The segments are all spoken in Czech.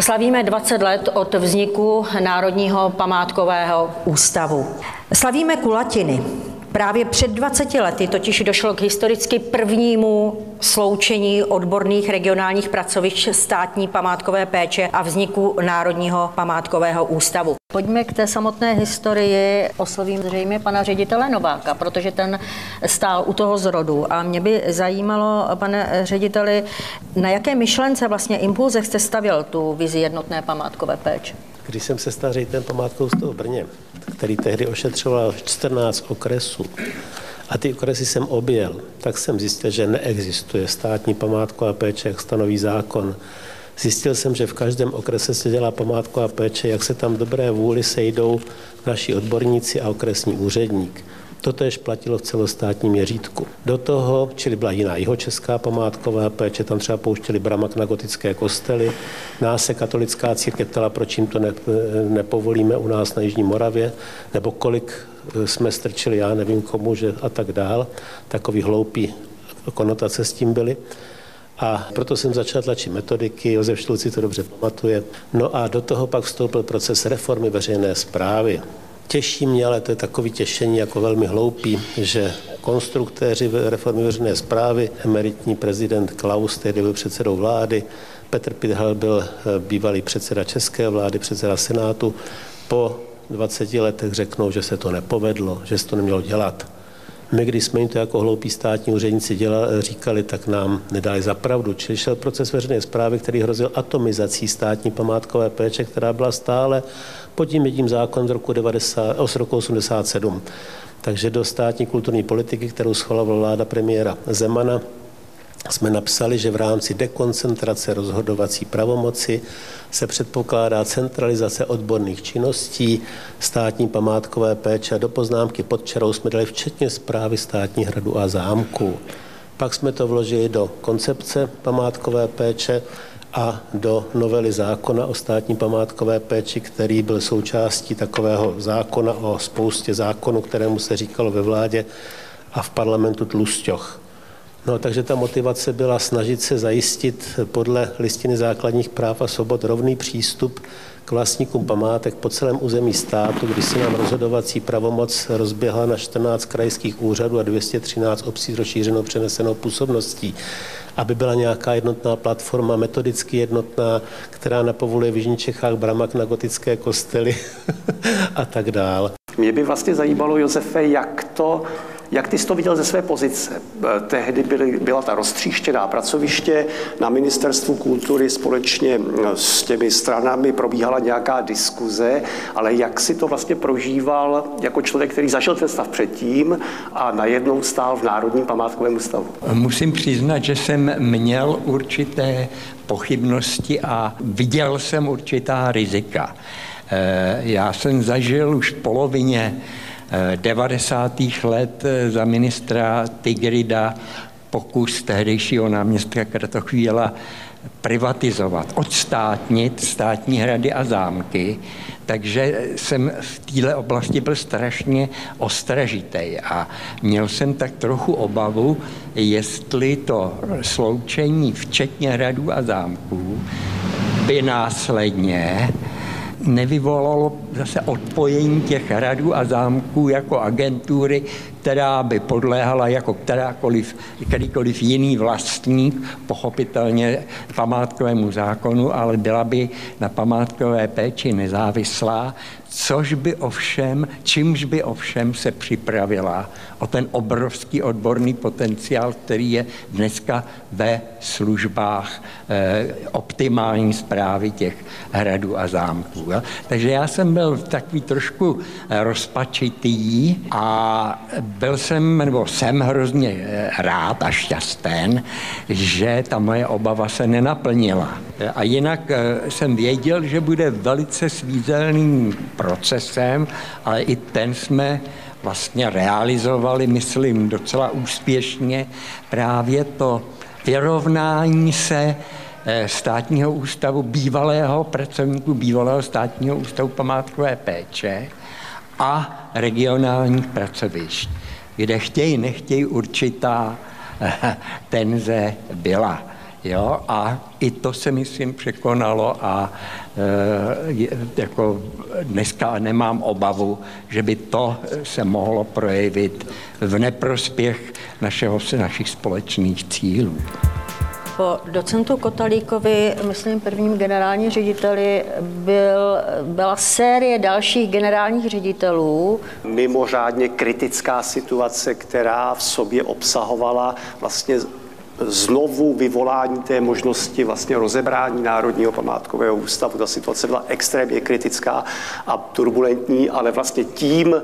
Slavíme 20 let od vzniku Národního památkového ústavu. Slavíme kulatiny. Právě před 20 lety totiž došlo k historicky prvnímu sloučení odborných regionálních pracovišť státní památkové péče a vzniku Národního památkového ústavu. Pojďme k té samotné historii. Oslovím zřejmě pana ředitele Nováka, protože ten stál u toho zrodu. A mě by zajímalo, pane řediteli, na jaké myšlence vlastně impulze jste stavil tu vizi jednotné památkové péče? Když jsem se stal ředitelem památkovou v Brně, který tehdy ošetřoval 14 okresů, a ty okresy jsem objel, tak jsem zjistil, že neexistuje státní památková péče, jak stanoví zákon. Zjistil jsem, že v každém okrese se dělá památková péče, jak se tam dobré vůli sejdou naši odborníci a okresní úředník. To tež platilo v celostátním měřítku. Do toho, čili byla jiná jihočeská památková péče, tam třeba pouštěli bramak na gotické kostely. Nás se katolická církev ptala, proč jim to ne, nepovolíme u nás na Jižní Moravě, nebo kolik eh, jsme strčili, já nevím komu, že a tak dál. Takový hloupý konotace s tím byly. A proto jsem začal tlačit metodiky, Josef Štulc si to dobře pamatuje. No a do toho pak vstoupil proces reformy veřejné zprávy. Těší mě, ale to je takový těšení jako velmi hloupý, že konstruktéři reformy veřejné zprávy, emeritní prezident Klaus, který byl předsedou vlády, Petr Pidhal byl eh, bývalý předseda České vlády, předseda Senátu, po 20 letech řeknou, že se to nepovedlo, že se to nemělo dělat. My, když jsme jim to jako hloupí státní úředníci dělali, říkali, tak nám nedali za pravdu. Čili šel proces veřejné zprávy, který hrozil atomizací státní památkové péče, která byla stále pod tím jedním zákon z roku, 90, z roku 87. Takže do státní kulturní politiky, kterou schvalovala vláda premiéra Zemana, jsme napsali, že v rámci dekoncentrace rozhodovací pravomoci se předpokládá centralizace odborných činností, státní památkové péče a do poznámky pod čarou jsme dali včetně zprávy státní hradu a zámku. Pak jsme to vložili do koncepce památkové péče a do novely zákona o státní památkové péči, který byl součástí takového zákona o spoustě zákonů, kterému se říkalo ve vládě a v parlamentu tlusťoch. No, takže ta motivace byla snažit se zajistit podle listiny základních práv a svobod rovný přístup k vlastníkům památek po celém území státu, kdy se nám rozhodovací pravomoc rozběhla na 14 krajských úřadů a 213 obcí s rozšířenou přenesenou působností aby byla nějaká jednotná platforma, metodicky jednotná, která napovoluje v Jižních Čechách bramak na gotické kostely a tak dál. Mě by vlastně zajímalo, Josefe, jak to jak ty jsi to viděl ze své pozice? E, tehdy byly, byla ta roztříštěná pracoviště, na ministerstvu kultury společně s těmi stranami probíhala nějaká diskuze, ale jak si to vlastně prožíval jako člověk, který zažil ten stav předtím a najednou stál v Národním památkovém ústavu? Musím přiznat, že jsem měl určité pochybnosti a viděl jsem určitá rizika. E, já jsem zažil už v polovině 90. let eh, za ministra Tigrida pokus tehdejšího náměstka Kratochvíla privatizovat, odstátnit státní hrady a zámky, takže jsem v této oblasti byl strašně ostražitý a měl jsem tak trochu obavu, jestli to sloučení včetně hradů a zámků by následně nevyvolalo zase odpojení těch hradů a zámků jako agentury, která by podléhala jako kterákoliv, kterýkoliv jiný vlastník, pochopitelně památkovému zákonu, ale byla by na památkové péči nezávislá, což by ovšem, čímž by ovšem se připravila o ten obrovský odborný potenciál, který je dneska ve službách eh, optimální zprávy těch hradů a zámků. Jo. Takže já jsem byl takový trošku eh, rozpačitý a byl jsem, nebo jsem hrozně eh, rád a šťastný, že ta moje obava se nenaplnila. A jinak eh, jsem věděl, že bude velice svízelným procesem, ale i ten jsme vlastně realizovali, myslím, docela úspěšně právě to vyrovnání se eh, státního ústavu, bývalého pracovníku bývalého státního ústavu památkové péče a regionálních pracovišť, kde chtějí, nechtějí určitá tenze byla. Jo? A i to se, myslím, překonalo a e, jako dneska nemám obavu, že by to se mohlo projevit v neprospěch našeho, našich společných cílů. Po docentu Kotalíkovi, myslím prvním generálním řediteli, byl, byla série dalších generálních ředitelů. Mimořádně kritická situace, která v sobě obsahovala vlastně znovu vyvolání té možnosti vlastně rozebrání Národního památkového ústavu. Ta situace byla extrémně kritická a turbulentní, ale vlastně tím,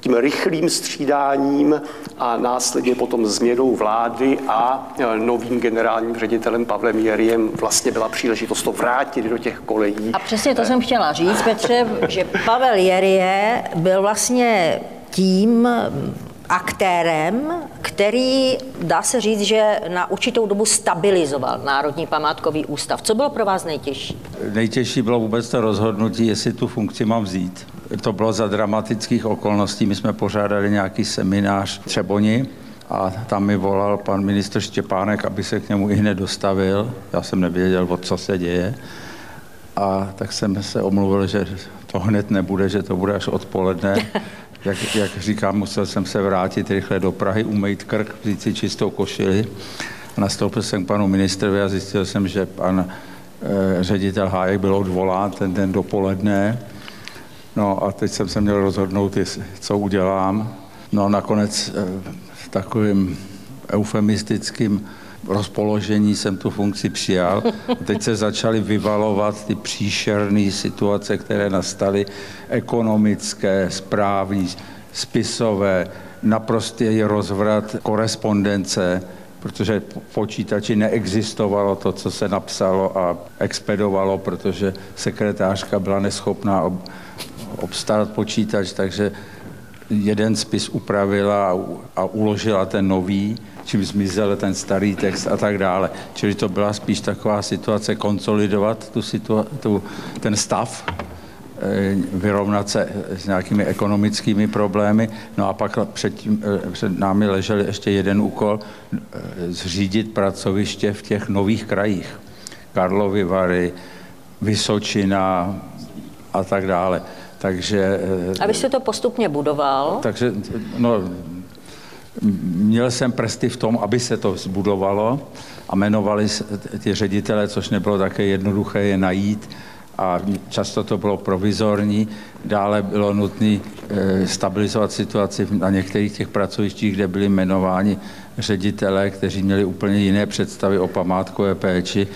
tím rychlým střídáním a následně potom změnou vlády a e, novým generálním ředitelem Pavlem Jeriem vlastně byla příležitost to vrátit do těch kolejí. A přesně to jsem chtěla říct, Petře, že Pavel Jerie byl vlastně tím aktérem, který, dá se říct, že na určitou dobu stabilizoval Národní památkový ústav. Co bylo pro vás nejtěžší? Nejtěžší bylo vůbec to rozhodnutí, jestli tu funkci mám vzít. To bylo za dramatických okolností. My jsme pořádali nějaký seminář Třeboni a tam mi volal pan ministr Štěpánek, aby se k němu i hned dostavil. Já jsem nevěděl, o co se děje. A tak jsem se omluvil, že to hned nebude, že to bude až odpoledne. jak, jak říkám, musel jsem se vrátit rychle do Prahy, umýt krk, vzít si čistou košili. Nastoupil jsem k panu ministrovi a zjistil jsem, že pan e, ředitel Hájek byl odvolán ten den dopoledne. No a teď jsem se měl rozhodnout, co udělám. No nakonec e, takovým eufemistickým rozpoložení jsem tu funkci přijal. Teď se začaly vyvalovat ty příšerné situace, které nastaly, ekonomické, správní, spisové, naprostý rozvrat korespondence, protože počítači neexistovalo to, co se napsalo a expedovalo, protože sekretářka byla neschopná obstarat počítač, takže jeden spis upravila a uložila ten nový čím zmizel ten starý text a tak dále. Čili to byla spíš taková situace konsolidovat tu situa- tu, ten stav, eh, vyrovnat se s nějakými ekonomickými problémy. No a pak před, tím, eh, před námi ležel ještě jeden úkol, eh, zřídit pracoviště v těch nových krajích. Karlovy Vary, Vysočina a tak dále. Takže... A vy jste to postupně budoval? Takže, no, Měl jsem prsty v tom, aby se to zbudovalo a jmenovali ty ředitele, což nebylo také jednoduché je najít a často to bylo provizorní. Dále bylo nutné eh, stabilizovat situaci na některých těch pracovištích, kde byli jmenováni ředitelé, kteří měli úplně jiné představy o památkové péči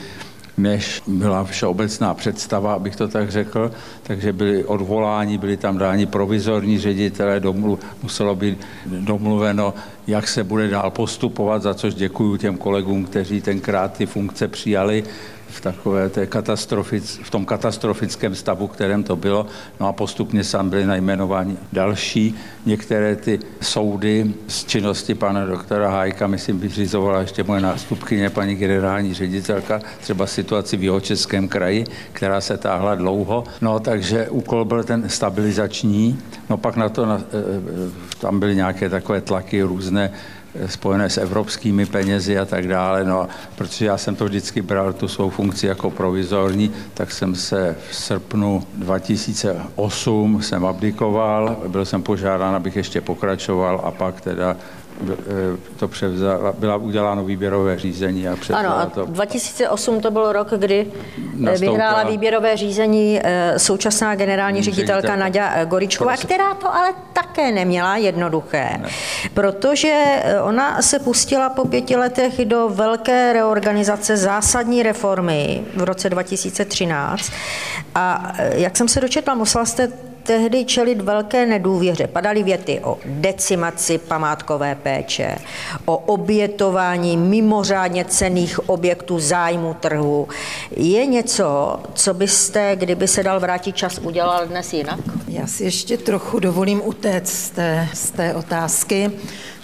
než byla všeobecná představa, abych to tak řekl. Takže byli odvoláni, byli tam dáni provizorní ředitelé, domlu, muselo být domluveno, jak se bude dál postupovat, za což děkuji těm kolegům, kteří tenkrát ty funkce přijali v takové té katastrofic, v tom katastrofickém stavu, kterém to bylo. No a postupně sám byly najmenováni další. Některé ty soudy z činnosti pana doktora Hájka, myslím, vyřizovala ještě moje nástupkyně, paní generální ředitelka, třeba situaci v jeho českém kraji, která se táhla dlouho. No takže úkol byl ten stabilizační. No pak na to, e, e, tam byly nějaké takové tlaky různé, spojené s evropskými penězi a tak dále. No, protože já jsem to vždycky bral, tu svou funkci jako provizorní, tak jsem se v srpnu 2008 jsem abdikoval, byl jsem požádán, abych ještě pokračoval a pak teda to převzala, byla uděláno výběrové řízení a Ano, a to. 2008 to byl rok, kdy eh, vyhrála výběrové řízení eh, současná generální ředitelka Nadia Goričková, která to ale také neměla jednoduché, ne. protože ona se pustila po pěti letech do velké reorganizace zásadní reformy v roce 2013 a jak jsem se dočetla, musela jste tehdy čelit velké nedůvěře. Padaly věty o decimaci památkové péče, o obětování mimořádně cených objektů zájmu trhu. Je něco, co byste, kdyby se dal vrátit čas, udělal dnes jinak? Já si ještě trochu dovolím utéct z té, z té otázky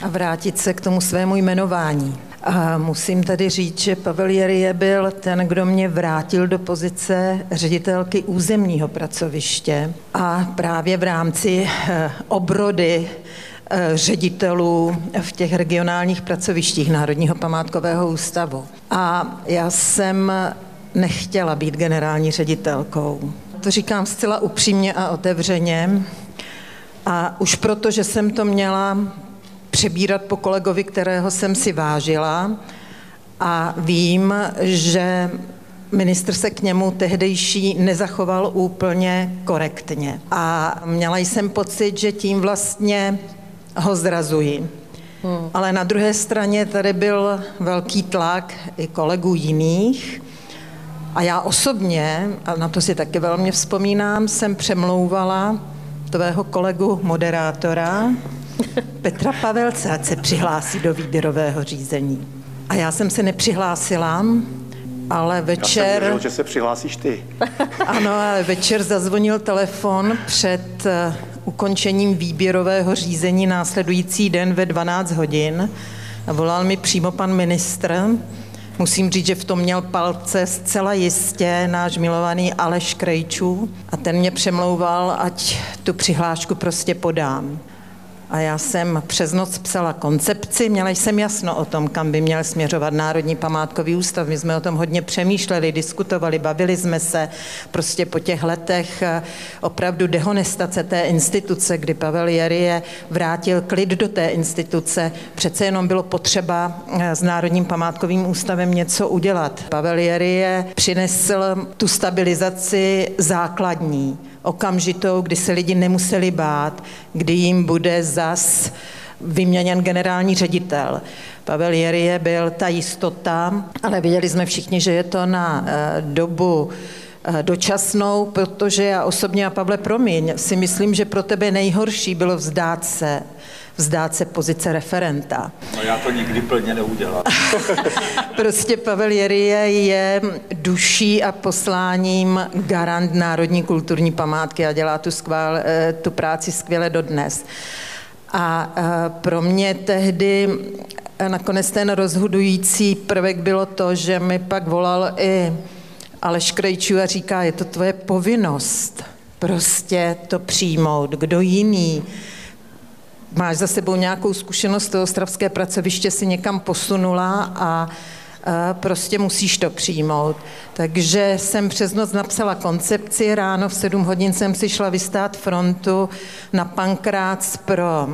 a vrátit se k tomu svému jmenování. A musím tady říct, že Pavel Jerie byl ten, kdo mě vrátil do pozice ředitelky územního pracoviště a právě v rámci eh, obrody eh, ředitelů v těch regionálních pracovištích Národního památkového ústavu. A já jsem nechtěla být generální ředitelkou. To říkám zcela upřímně a otevřeně. A už proto, že jsem to měla přebírat po kolegovi, kterého jsem si vážila a vím, že ministr se k němu tehdejší nezachoval úplně korektně. A měla jsem pocit, že tím vlastně ho zrazuji. Hmm. Ale na druhé straně tady byl velký tlak i kolegů jiných. A já osobně, a na to si taky velmi vzpomínám, jsem přemlouvala tvého kolegu moderátora, Petra Pavelce, ať se přihlásí do výběrového řízení. A já jsem se nepřihlásila, ale večer... Já jsem věděl, že se přihlásíš ty. ano, ale večer zazvonil telefon před eh, ukončením výběrového řízení následující den ve 12 hodin. A volal mi přímo pan ministr. Musím říct, že v tom měl palce zcela jistě náš milovaný Aleš Krejčů a ten mě přemlouval, ať tu přihlášku prostě podám. A já jsem přes noc psala koncepci, měla jsem jasno o tom, kam by měl směřovat Národní památkový ústav. My jsme o tom hodně přemýšleli, diskutovali, bavili jsme se prostě po těch letech eh, opravdu dehonestace té instituce, kdy Pavel Jerie vrátil klid do té instituce. Přece jenom bylo potřeba eh, s Národním památkovým ústavem něco udělat. Pavel Jerie přinesl tu stabilizaci základní okamžitou, kdy se lidi nemuseli bát, kdy jim bude zas vyměněn generální ředitel. Pavel Jerie byl ta jistota, ale viděli jsme všichni, že je to na eh, dobu dočasnou, protože já osobně a Pavle Promiň si myslím, že pro tebe nejhorší bylo vzdát se vzdát se pozice referenta. No já to nikdy plně neudělám. prostě Pavel Jerie je duší a posláním garant Národní kulturní památky a dělá tu, skvěl, eh, tu práci skvěle dodnes. A eh, pro mě tehdy eh, nakonec ten rozhodující prvek bylo to, že mi pak volal i Aleš Krejčů a říká, je to tvoje povinnost prostě to přijmout. Kdo jiný máš za sebou nějakou zkušenost, to ostravské pracoviště si někam posunula a prostě musíš to přijmout. Takže jsem přes noc napsala koncepci, ráno v 7 hodin jsem si šla vystát frontu na Pankrác pro,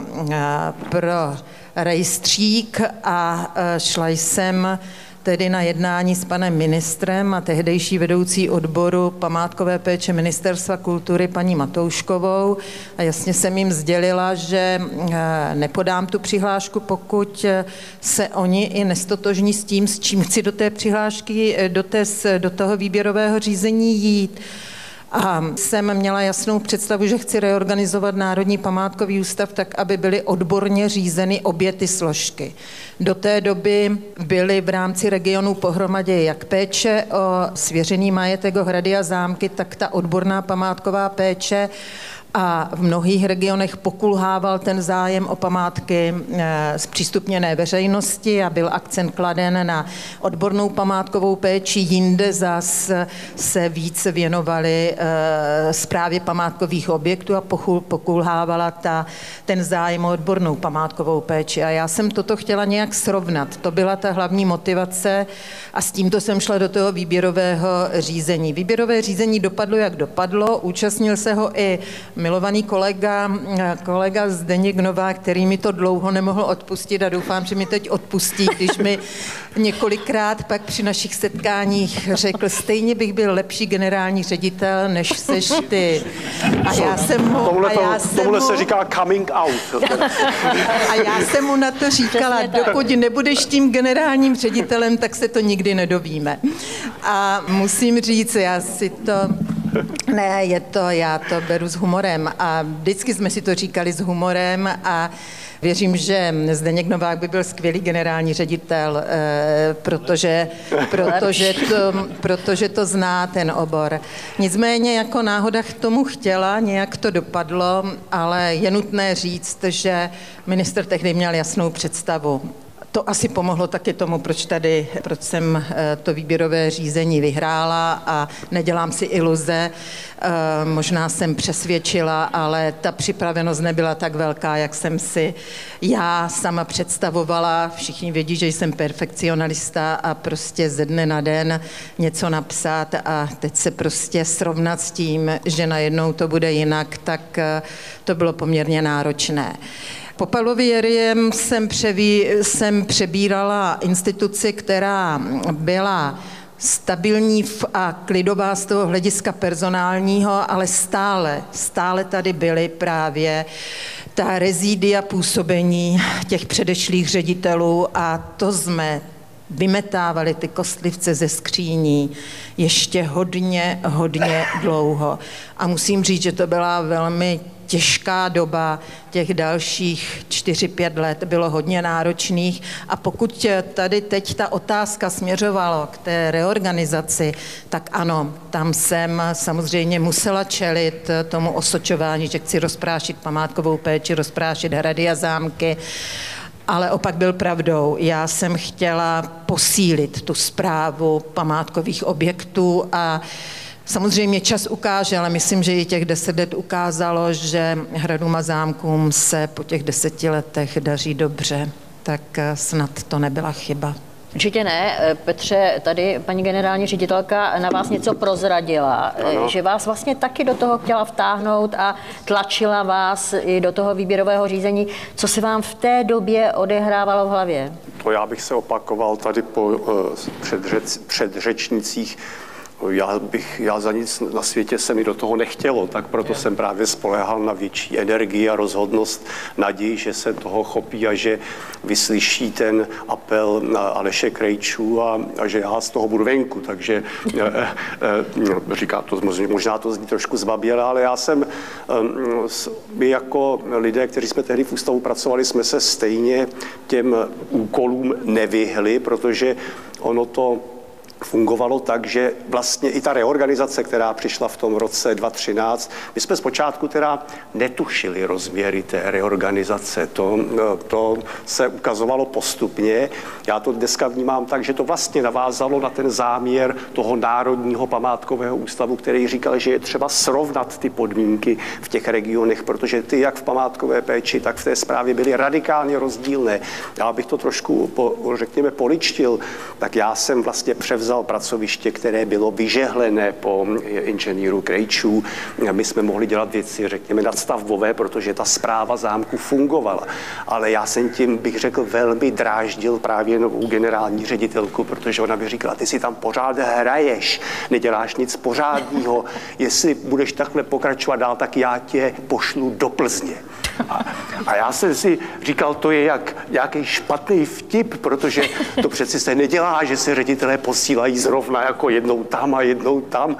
pro rejstřík a šla jsem tedy na jednání s panem ministrem a tehdejší vedoucí odboru památkové péče Ministerstva kultury paní Matouškovou a jasně jsem jim sdělila, že eh, nepodám tu přihlášku, pokud eh, se oni i nestotožní s tím, s čím chci do té přihlášky, eh, do, té, do toho výběrového řízení jít. A jsem měla jasnou představu, že chci reorganizovat Národní památkový ústav tak, aby byly odborně řízeny obě ty složky. Do té doby byly v rámci regionu pohromadě jak péče o svěřený majetek o hrady a zámky, tak ta odborná památková péče a v mnohých regionech pokulhával ten zájem o památky eh, zpřístupněné veřejnosti a byl akcent kladen na odbornou památkovou péči. Jinde zas se více věnovali zprávě eh, památkových objektů a pokulhávala ta, ten zájem o odbornou památkovou péči. A já jsem toto chtěla nějak srovnat. To byla ta hlavní motivace a s tímto jsem šla do toho výběrového řízení. Výběrové řízení dopadlo, jak dopadlo. Účastnil se ho i milovaný kolega, kolega Zdeněk Nová, který mi to dlouho nemohl odpustit a doufám, že mi teď odpustí, když mi několikrát pak při našich setkáních řekl, stejně bych byl lepší generální ředitel, než seš ty. A já jsem mu... Tohle, a já jsem tohle mu, se říká coming out. A já jsem mu na to říkala, dokud nebudeš tím generálním ředitelem, tak se to nikdy nedovíme. A musím říct, já si to ne, je to, já to beru s humorem a vždycky jsme si to říkali s humorem a Věřím, že Zdeněk Novák by byl skvělý generální ředitel, eh, protože, protože, to, protože to zná ten obor. Nicméně jako náhoda k tomu chtěla, nějak to dopadlo, ale je nutné říct, že minister tehdy měl jasnou představu to asi pomohlo taky tomu, proč tady, proč jsem eh, to výběrové řízení vyhrála a nedělám si iluze. Eh, možná jsem přesvědčila, ale ta připravenost nebyla tak velká, jak jsem si já sama představovala. Všichni vědí, že jsem perfekcionalista a prostě ze dne na den něco napsat a teď se prostě srovnat s tím, že najednou to bude jinak, tak eh, to bylo poměrně náročné. Po Pavlovi Jeriem jsem, převí, jsem přebírala instituci, která byla stabilní a klidová z toho hlediska personálního, ale stále, stále tady byly právě ta rezídia působení těch předešlých ředitelů a to jsme vymetávali ty kostlivce ze skříní ještě hodně, hodně dlouho. A musím říct, že to byla velmi těžká doba, těch dalších 4-5 let bylo hodně náročných a pokud tady teď ta otázka směřovalo k té reorganizaci, tak ano, tam jsem samozřejmě musela čelit tomu osočování, že chci rozprášit památkovou péči, rozprášit hrady a zámky, ale opak byl pravdou. Já jsem chtěla posílit tu zprávu památkových objektů a Samozřejmě čas ukáže, ale myslím, že i těch deset let ukázalo, že hradům a zámkům se po těch deseti letech daří dobře, tak eh, snad to nebyla chyba. Určitě ne. Eh, Petře, tady paní generální ředitelka na vás něco prozradila, eh, ano. že vás vlastně taky do toho chtěla vtáhnout a tlačila vás i do toho výběrového řízení. Co se vám v té době odehrávalo v hlavě? To já bych se opakoval tady po uh, předřec, předřečnicích já, bych, já za nic na světě se mi do toho nechtělo, tak proto jsem právě spolehal na větší energii a rozhodnost, naději, že se toho chopí a že vyslyší ten apel na Aleše Krejčů a, a že já z toho budu venku. Takže e, e, říká to, možná to zní trošku zbaběle, ale já jsem, e, my jako lidé, kteří jsme tehdy v ústavu pracovali, jsme se stejně těm úkolům nevyhli, protože ono to fungovalo tak, že vlastně i ta reorganizace, která přišla v tom roce 2013, my jsme zpočátku teda netušili rozměry té reorganizace. To, to se ukazovalo postupně. Já to dneska vnímám tak, že to vlastně navázalo na ten záměr toho Národního památkového ústavu, který říkal, že je třeba srovnat ty podmínky v těch regionech, protože ty jak v památkové péči, tak v té zprávě byly radikálně rozdílné. Já bych to trošku, po, řekněme, poličtil, tak já jsem vlastně převzal vzal pracoviště, které bylo vyžehlené po inženýru Krejčů. My jsme mohli dělat věci, řekněme, nadstavbové, protože ta zpráva zámku fungovala. Ale já jsem tím, bych řekl, velmi dráždil právě novou generální ředitelku, protože ona by říkala, ty si tam pořád hraješ, neděláš nic pořádního, jestli budeš takhle pokračovat dál, tak já tě pošlu do Plzně. A, a já jsem si říkal, to je jak nějaký špatný vtip, protože to přeci se nedělá, že se ředitelé posílají zrovna jako jednou tam a jednou tam.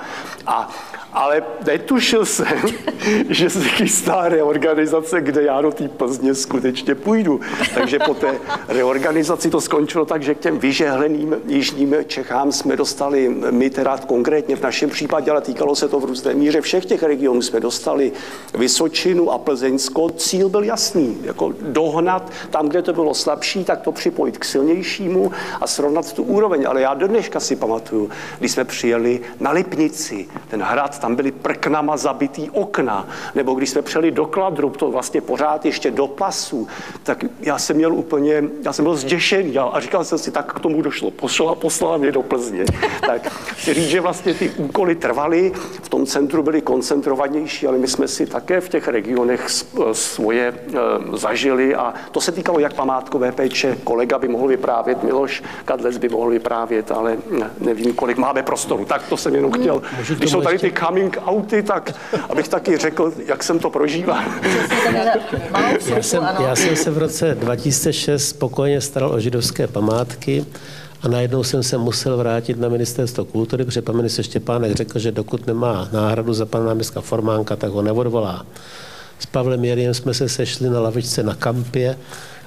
A ale netušil jsem, že se chystá reorganizace, kde já do té Plzně skutečně půjdu. Takže po té reorganizaci to skončilo tak, že k těm vyžehleným jižním Čechám jsme dostali, my teda konkrétně v našem případě, ale týkalo se to v různé míře všech těch regionů, jsme dostali Vysočinu a Plzeňsko. Cíl byl jasný, jako dohnat tam, kde to bylo slabší, tak to připojit k silnějšímu a srovnat tu úroveň. Ale já do dneška si pamatuju, když jsme přijeli na Lipnici, ten hrad tam byly prknama zabitý okna, nebo když jsme přeli do Kladru, to vlastně pořád ještě do pasů, tak já jsem měl úplně, já jsem byl zděšený a říkal jsem si, tak k tomu došlo, poslala, poslala mě do Plzně. tak chci říct, že vlastně ty úkoly trvaly, v tom centru byly koncentrovanější, ale my jsme si také v těch regionech svoje e, zažili a to se týkalo jak památkové péče, kolega by mohl vyprávět, Miloš Kadlec by mohl vyprávět, ale nevím, kolik máme prostoru. Tak to jsem jenom chtěl. Když jsou tady ty coming outy, tak abych taky řekl, jak jsem to prožíval. Já jsem, já jsem se v roce 2006 spokojně staral o židovské památky a najednou jsem se musel vrátit na ministerstvo kultury, protože pan minister Štěpánek řekl, že dokud nemá náhradu za pana náměstka Formánka, tak ho neodvolá. S Pavlem Jeriem jsme se sešli na lavičce na kampě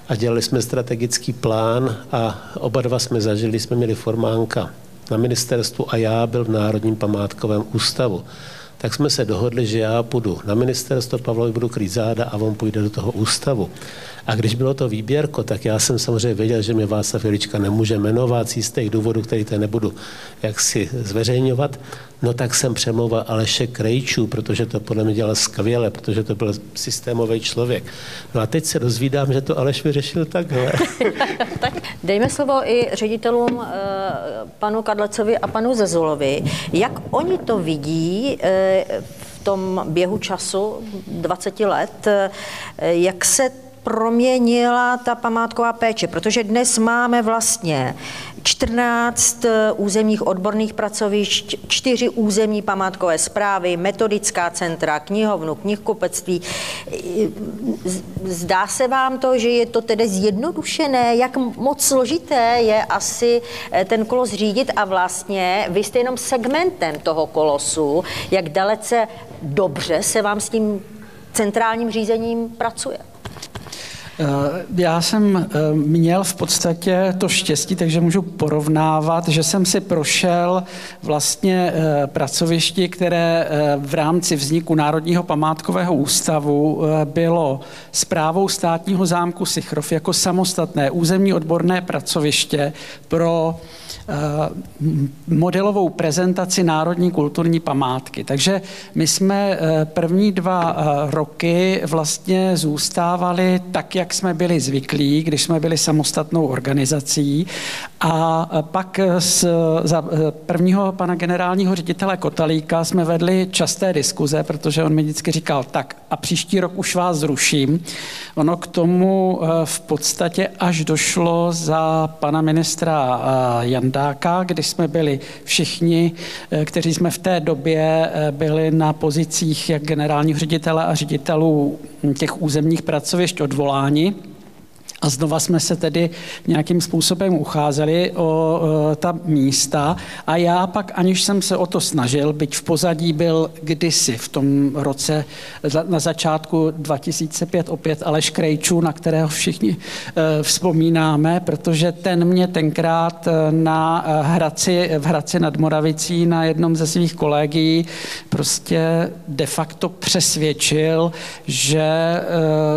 a dělali jsme strategický plán a oba dva jsme zažili, jsme měli Formánka na ministerstvu a já byl v Národním památkovém ústavu. Tak jsme se dohodli, že já půjdu na ministerstvo, Pavlovi budu krýt záda a on půjde do toho ústavu. A když bylo to výběrko, tak já jsem samozřejmě věděl, že mě Václav Jelička nemůže jmenovat z jistých důvodů, který to nebudu jaksi zveřejňovat. No tak jsem přemlouval Aleše Krejčů, protože to podle mě dělal skvěle, protože to byl systémový člověk. No a teď se dozvídám, že to Aleš vyřešil takhle. tak dejme slovo i ředitelům eh, panu Kadlecovi a panu Zezulovi. Jak oni to vidí eh, v tom běhu času 20 let, eh, jak se proměnila ta památková péče, protože dnes máme vlastně 14 eh, územních odborných pracovišť, 4 územní památkové zprávy, metodická centra, knihovnu, knihkupectví. Zdá se vám to, že je to tedy zjednodušené? Jak moc složité je asi eh, ten kolos řídit a vlastně vy jste jenom segmentem toho kolosu, jak dalece dobře se vám s tím centrálním řízením pracuje? Eh, já jsem eh, měl v podstatě to štěstí, takže můžu porovnávat, že jsem si prošel vlastně eh, pracovišti, které v rámci vzniku Národního památkového ústavu bylo zprávou státního zámku Sichrov jako samostatné územní odborné pracoviště pro modelovou prezentaci národní kulturní památky. Takže my jsme první dva roky vlastně zůstávali tak, jak jsme byli zvyklí, když jsme byli samostatnou organizací. A pak s, za prvního pana generálního ředitele Kotalíka jsme vedli časté diskuze, protože on mi vždycky říkal, tak a příští rok už vás zruším. Ono k tomu v podstatě až došlo za pana ministra Jandáka, kdy jsme byli všichni, kteří jsme v té době byli na pozicích jak generálního ředitele a ředitelů těch územních pracovišť odvoláni. A znova jsme se tedy nějakým způsobem ucházeli o, ta místa. A já pak, aniž jsem se o to snažil, byť v pozadí byl kdysi v tom roce na začátku 2005 opět Aleš Krejčů, na kterého všichni e, vzpomínáme, protože ten mě tenkrát e, na e, Hradci, v Hradci nad Moravicí na jednom ze svých kolegí prostě de facto přesvědčil, že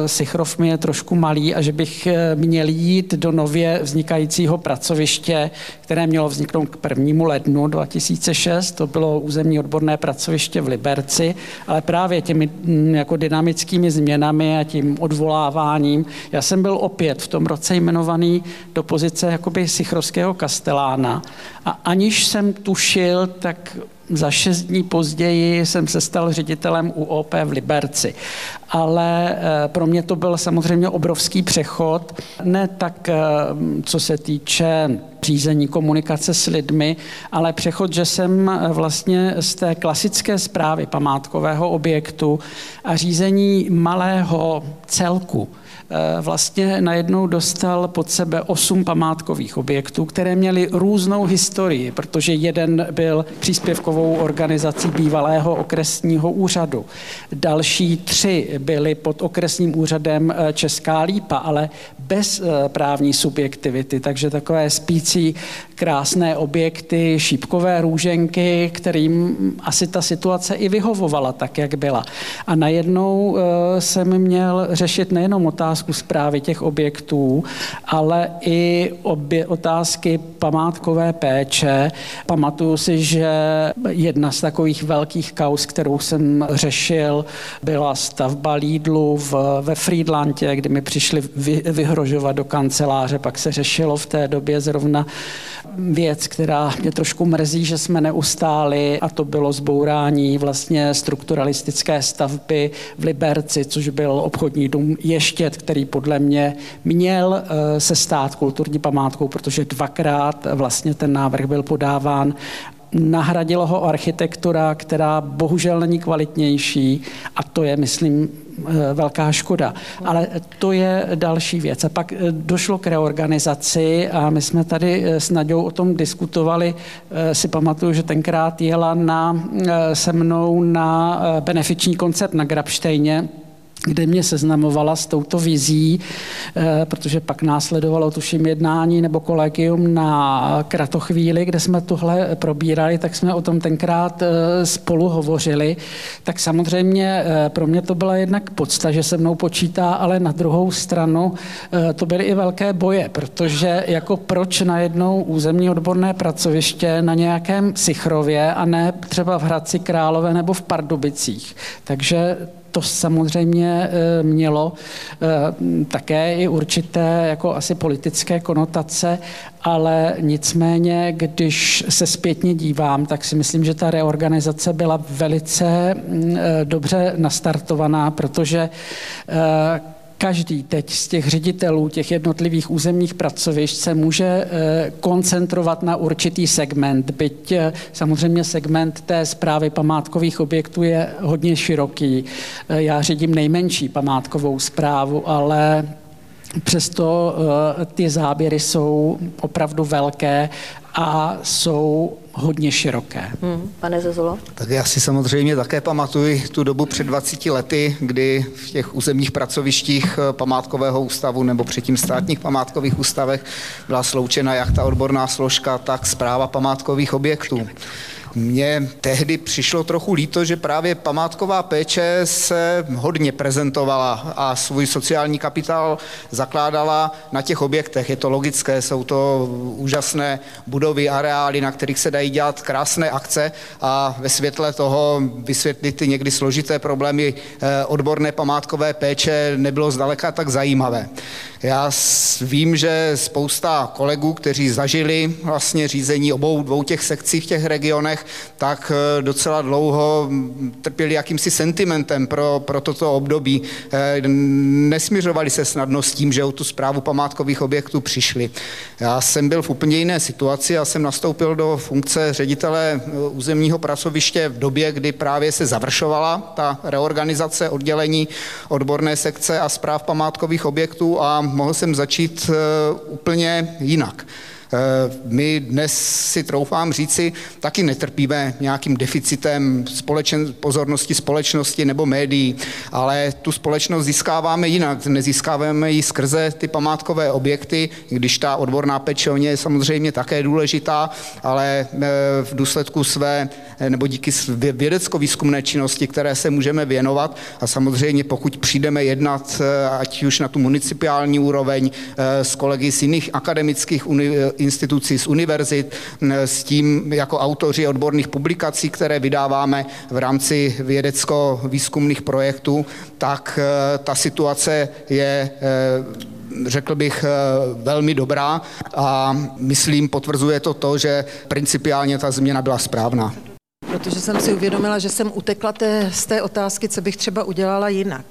Sichrov mi je trošku malý a že bych měl jít do nově vznikajícího pracoviště, které mělo vzniknout k 1. lednu 2006. To bylo územní odborné pracoviště v Liberci, ale právě těmi mm, jako dynamickými změnami a tím odvoláváním. Já jsem byl opět v tom roce jmenovaný do pozice jakoby sichrovského kastelána a aniž jsem tušil, tak za šest dní později jsem se stal ředitelem UOP v Liberci. Ale eh, pro mě to byl samozřejmě obrovský přechod, ne tak, eh, co se týče řízení komunikace s lidmi, ale přechod, že jsem eh, vlastně z té klasické zprávy památkového objektu a řízení malého celku vlastně najednou dostal pod sebe osm památkových objektů, které měly různou historii, protože jeden byl příspěvkovou organizací bývalého okresního úřadu. Další tři byly pod okresním úřadem eh, Česká Lípa, ale bez eh, právní subjektivity, takže takové spící krásné objekty, šípkové růženky, kterým asi ta situace i vyhovovala tak, jak byla. A najednou jsem měl řešit nejenom otázku, zprávy těch objektů, ale i obě otázky památkové péče. Pamatuju si, že jedna z takových velkých kaus, kterou jsem řešil, byla stavba Lidlu v, ve Friedlandě, kdy mi přišli vy, vyhrožovat do kanceláře. Pak se řešilo v té době zrovna věc, která mě trošku mrzí, že jsme neustáli, a to bylo zbourání vlastně strukturalistické stavby v Liberci, což byl obchodní dům Ještět, který podle mě měl eh, se stát kulturní památkou, protože dvakrát vlastně ten návrh byl podáván nahradilo ho architektura, která bohužel není kvalitnější a to je, myslím, velká škoda. Ale to je další věc. A pak eh, došlo k reorganizaci a my jsme tady s Naďou o tom diskutovali. Si pamatuju, že tenkrát jela na, se mnou na benefiční koncert na Grabštejně kde mě seznamovala s touto vizí, eh, protože pak následovalo tuším jednání nebo kolegium na kratochvíli, kde jsme tuhle probírali, tak jsme o tom tenkrát eh, spolu hovořili. Tak samozřejmě eh, pro mě to byla jednak podsta, že se mnou počítá, ale na druhou stranu to byly i velké boje, protože jako proč najednou územní odborné pracoviště na nějakém Sichrově a ne třeba v Hradci Králové nebo v Pardubicích. Takže to samozřejmě eh, mělo eh, také i určité jako asi politické konotace, ale nicméně, když se zpětně dívám, tak si myslím, že ta reorganizace byla velice eh, dobře nastartovaná, protože každý teď z těch ředitelů těch jednotlivých územních pracovišť se může eh, koncentrovat na určitý segment, byť eh, samozřejmě segment té zprávy památkových objektů je hodně široký. Eh, já řídím nejmenší památkovou zprávu, ale Přesto ty záběry jsou opravdu velké a jsou hodně široké. Hmm, pane Zezolo? Tak já si samozřejmě také pamatuju tu dobu před 20 lety, kdy v těch územních pracovištích eh, památkového ústavu nebo předtím státních památkových ústavech byla sloučena jak ta odborná složka, tak zpráva památkových objektů. Mně tehdy přišlo trochu líto, že právě památková péče se hodně prezentovala a svůj sociální kapitál zakládala na těch objektech. Je to logické, jsou to úžasné budovy, areály, na kterých se dají dělat krásné akce a ve světle toho vysvětlit ty někdy složité problémy eh, odborné památkové péče nebylo zdaleka tak zajímavé. Já vím, že spousta kolegů, kteří zažili vlastně řízení obou dvou těch sekcí v těch regionech, tak eh, docela dlouho trpěli jakýmsi sentimentem pro, pro toto období. Eh, nesměřovali se snadno s tím, že o tu zprávu památkových objektů přišli. Já jsem byl v úplně jiné situaci, já jsem nastoupil do funkce ředitele eh, územního pracoviště v době, kdy právě se završovala ta reorganizace oddělení odborné sekce a zpráv památkových objektů a mohl jsem začít úplně jinak. Eh, my dnes si troufám říci, taky netrpíme nějakým deficitem společen, pozornosti společnosti nebo médií, ale tu společnost získáváme jinak. Nezískáváme ji skrze ty památkové objekty, když ta odborná péče o ně je samozřejmě také důležitá, ale eh, v důsledku své eh, nebo díky vědecko-výzkumné činnosti, které se můžeme věnovat a samozřejmě pokud přijdeme jednat, ať už na tu municipální úroveň s kolegy z jiných akademických institucí, z univerzit, s tím jako autoři odborných publikací, které vydáváme v rámci vědecko-výzkumných projektů, tak e, ta situace je e, řekl bych, e, velmi dobrá a myslím, potvrzuje to to, že principiálně ta změna byla správná. Protože jsem si uvědomila, že jsem utekla té, z té otázky, co bych třeba udělala jinak.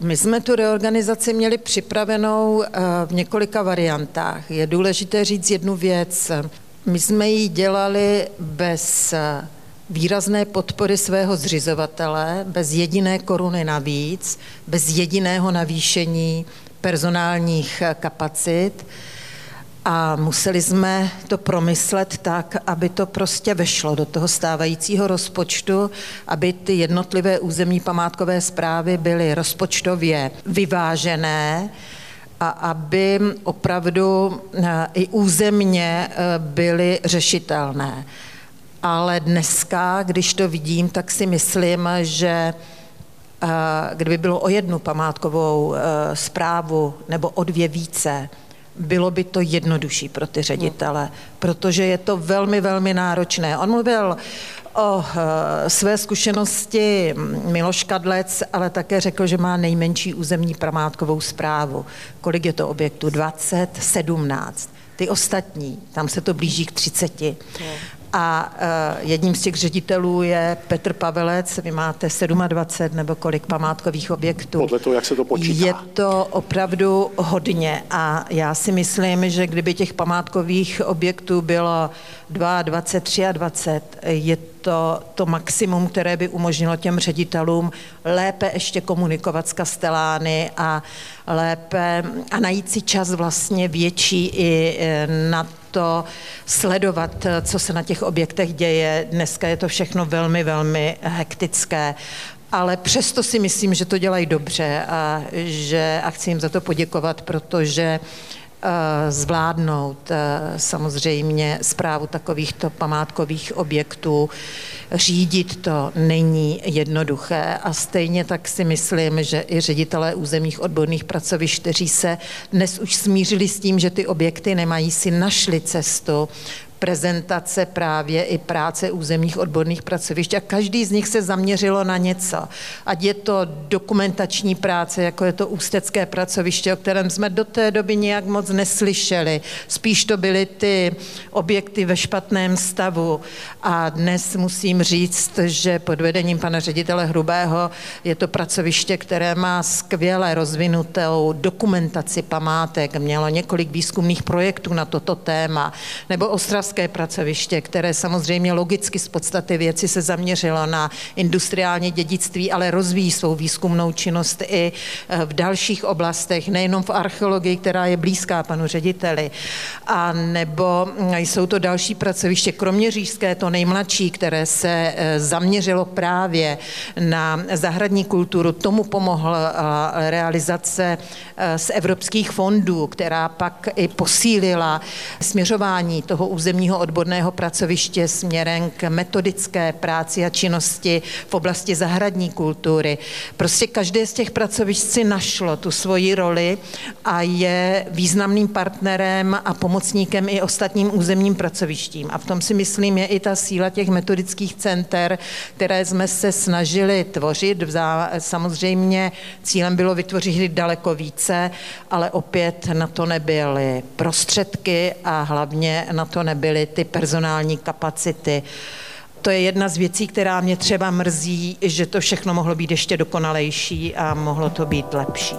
My jsme tu reorganizaci měli připravenou eh, v několika variantách. Je důležité říct jednu věc. My jsme ji dělali bez eh, výrazné podpory svého zřizovatele, bez jediné koruny navíc, bez jediného navýšení personálních eh, kapacit a museli jsme to promyslet tak, aby to prostě vešlo do toho stávajícího rozpočtu, aby ty jednotlivé územní památkové zprávy byly rozpočtově vyvážené a aby opravdu eh, i územně eh, byly řešitelné. Ale dneska, když to vidím, tak si myslím, že eh, kdyby bylo o jednu památkovou zprávu nebo o dvě více, bylo by to jednodušší pro ty ředitele, protože je to velmi, velmi náročné. On mluvil o eh, své zkušenosti Miloš Kadlec, ale také řekl, že má nejmenší územní památkovou zprávu. Kolik je to objektů? 20, 17. Ty ostatní, tam se to blíží k 30 a uh, jedním z těch ředitelů je Petr Pavelec, vy máte 27 nebo kolik památkových objektů. Podle toho, jak se to počítá. Je to opravdu hodně a já si myslím, že kdyby těch památkových objektů bylo 22, 23, je to, to maximum, které by umožnilo těm ředitelům lépe ještě komunikovat s kastelány a lépe a najít si čas vlastně větší i e, na to sledovat, co se na těch objektech děje. Dneska je to všechno velmi, velmi hektické. ale přesto si myslím, že to dělají dobře a že a chci jim za to poděkovat, protože zvládnout eh, samozřejmě zprávu takovýchto památkových objektů. Řídit to není jednoduché a stejně tak si myslím, že i ředitelé územních odborných pracovišť, kteří se dnes už smířili s tím, že ty objekty nemají, si našli cestu prezentace právě i práce územních odborných pracovišť a každý z nich se zaměřilo na něco. Ať je to dokumentační práce, jako je to ústecké pracoviště, o kterém jsme do té doby nějak moc neslyšeli. Spíš to byly ty objekty ve špatném stavu. A dnes musím říct, že pod vedením pana ředitele Hrubého je to pracoviště, které má skvěle rozvinutou dokumentaci památek. Mělo několik výzkumných projektů na toto téma. Nebo Ostravské zemědělské pracoviště, které samozřejmě logicky z podstaty věci se zaměřilo na industriální dědictví, ale rozvíjí svou výzkumnou činnost i eh, v dalších oblastech, nejenom v archeologii, která je blízká panu řediteli, a nebo hm, jsou to další pracoviště, kromě řížské, to nejmladší, které se eh, zaměřilo právě na zahradní kulturu, tomu pomohla eh, realizace z evropských fondů, která pak i posílila směřování toho území územního odborného pracoviště směrem k metodické práci a činnosti v oblasti zahradní kultury. Prostě každé z těch pracovišť si našlo tu svoji roli a je významným partnerem a pomocníkem i ostatním územním pracovištím. A v tom si myslím je i ta síla těch metodických center, které jsme se snažili tvořit. Samozřejmě cílem bylo vytvořit daleko více, ale opět na to nebyly prostředky a hlavně na to nebyly ty personální kapacity. To je jedna z věcí, která mě třeba mrzí, že to všechno mohlo být ještě dokonalejší a mohlo to být lepší.